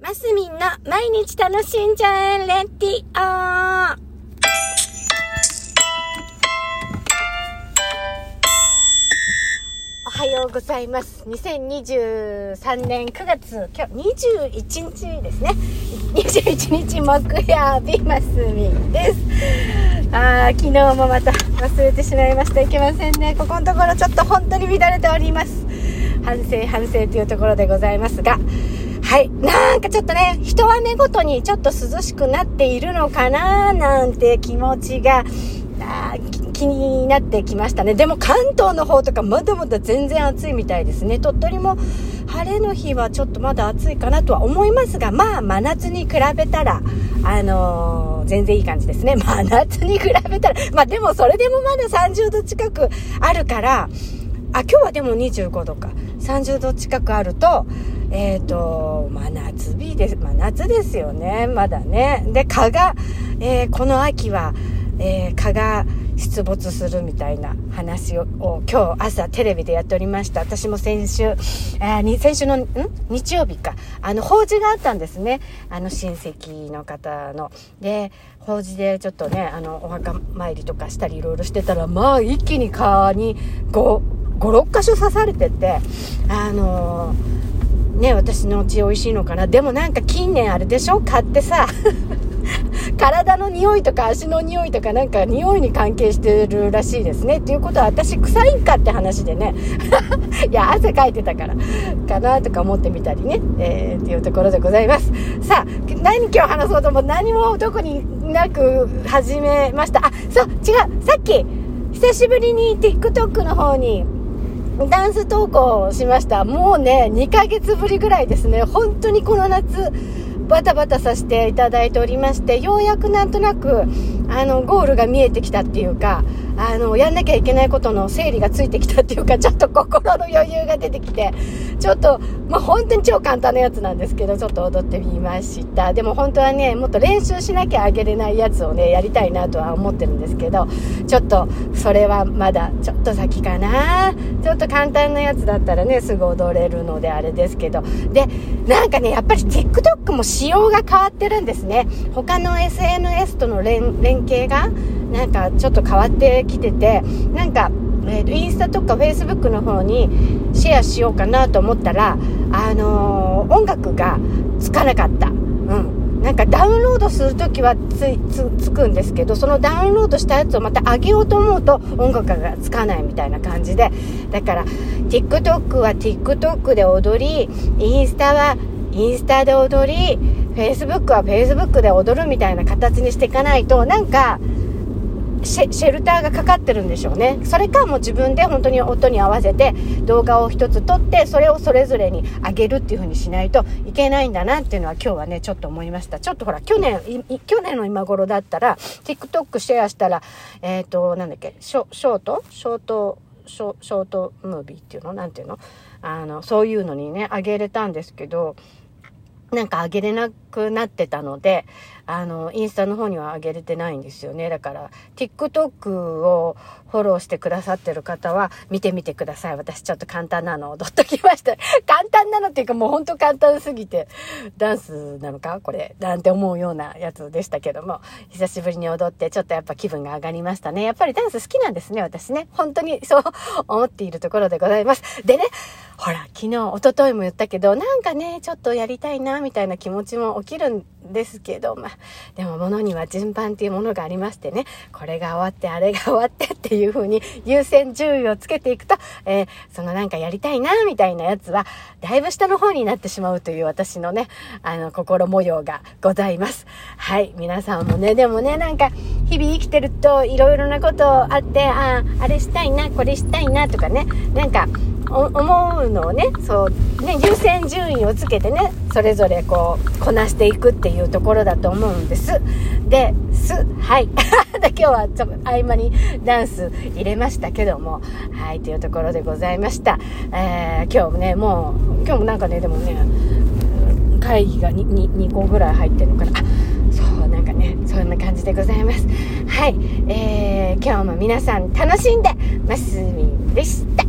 マスミンの毎日楽しんじゃえレディオおはようございます。2023年9月、今日21日ですね。21日木曜日、マスミンです。あー昨日もまた忘れてしまいました。いけませんね。ここのところちょっと本当に乱れております。反省反省というところでございますが、はい。なんかちょっとね、一雨ごとにちょっと涼しくなっているのかななんて気持ちが、気になってきましたね。でも関東の方とかまだまだ全然暑いみたいですね。鳥取も晴れの日はちょっとまだ暑いかなとは思いますが、まあ真夏に比べたら、あのー全然いい感じですね。真夏に比べたら、まあでもそれでもまだ30度近くあるから、あ、今日はでも25度か。30度近くあると、えっ、と、真夏日です。真夏ですよね。まだね。で、蚊が、えーこの秋は、えー蚊が出没するみたいな話を今日朝テレビでやっておりました。私も先週、えーに先週の、ん？日曜日か。あの、法事があったんですね。あの、親戚の方の。で、法事でちょっとね、あの、お墓参りとかしたりいろいろしてたら、まあ、一気に蚊に5、5、6箇所刺されてて、あのーね、私の血美味しいのかな。でもなんか近年あれでしょ？買ってさ、体の匂いとか足の匂いとかなんか匂いに関係してるらしいですね。っていうことは私臭いんかって話でね。いや、汗かいてたから、かなとか思ってみたりね。えー、っていうところでございます。さあ、何今日話そうとも何も特になく始めました。あ、そう、違う。さっき、久しぶりに TikTok の方にダンス投稿しました。もうね、2ヶ月ぶりぐらいですね。本当にこの夏、バタバタさせていただいておりまして、ようやくなんとなく、あの、ゴールが見えてきたっていうか、あの、やんなきゃいけないことの整理がついてきたっていうか、ちょっと心の余裕が出てきて、ちょっと、まあ、本当に超簡単なやつなんですけど、ちょっと踊ってみました。でも本当はね、もっと練習しなきゃあげれないやつをね、やりたいなとは思ってるんですけど、ちょっと、それはまだちょっと先かな。ちょっと簡単なやつだったらね、すぐ踊れるのであれですけど。で、なんかね、やっぱり TikTok も仕様が変わってるんですね。他の SNS との連連携が、なんかちょっと変わってきてて、なんか、えーとインスタとかフェイスブックの方にシェアしようかなと思ったら、あのー音楽がつかなかった。うん。なんかダウンロードするときはつつつくんですけど、そのダウンロードしたやつをまた上げようと思うと音楽がつかないみたいな感じで、だから TikTok は TikTok で踊り、インスタはインスタで踊り、Facebook は Facebook で踊るみたいな形にしていかないと、なんか、シェルターがかかってるんでしょうね。それかもう自分で本当に音に合わせて動画を一つ撮って、それをそれぞれに上げるっていう風にしないといけないんだなっていうのは今日はね、ちょっと思いました。ちょっとほら、去年、去年の今頃だったら、TikTok シェアしたら、えっ、と、なんだっけ、ショショート？ショート、ショートムービーっていうの？なんていうの？あの、そういうのにね、上げれたんですけど、なんか上げれなくくなってたので、あの、インスタの方には上げれてないんですよね。だから、TikTok をフォローしてくださってる方は見てみてください。私ちょっと簡単なの踊っときました。簡単なのっていうかもうほんと簡単すぎて、ダンスなのか？これ、なんて思うようなやつでしたけども、久しぶりに踊ってちょっとやっぱ気分が上がりましたね。やっぱりダンス好きなんですね、私ね。本当にそう思っているところでございます。でね、ほら、昨日、一昨日も言ったけど、なんかね、ちょっとやりたいな、みたいな気持ちも起きるんですけど、まあ、でも物には順番っていうものがありましてね、これが終わって、あれが終わってっていう風に優先順位をつけていくと、えーそのなんかやりたいな、みたいなやつは、だいぶ下の方になってしまうという私のね、あの、心模様がございます。はい、皆さんもね、でもね、なんか、日々生きてると、いろいろなことあって、ああ、あれしたいな、これしたいな、とかね、なんか、思うのをねそうね優先順位をつけてねそれぞれこうこなしていくっていうところだと思うんです。ですはい。今日はちょっと合間にダンス入れましたけどもはいというところでございました、えー今日もねもう今日もなんかねでもね会議が 2, 2, 2個ぐらい入ってるのかな。そうなんかねそんな感じでございます。はい、えー、今日も皆さん楽しんでますみでした。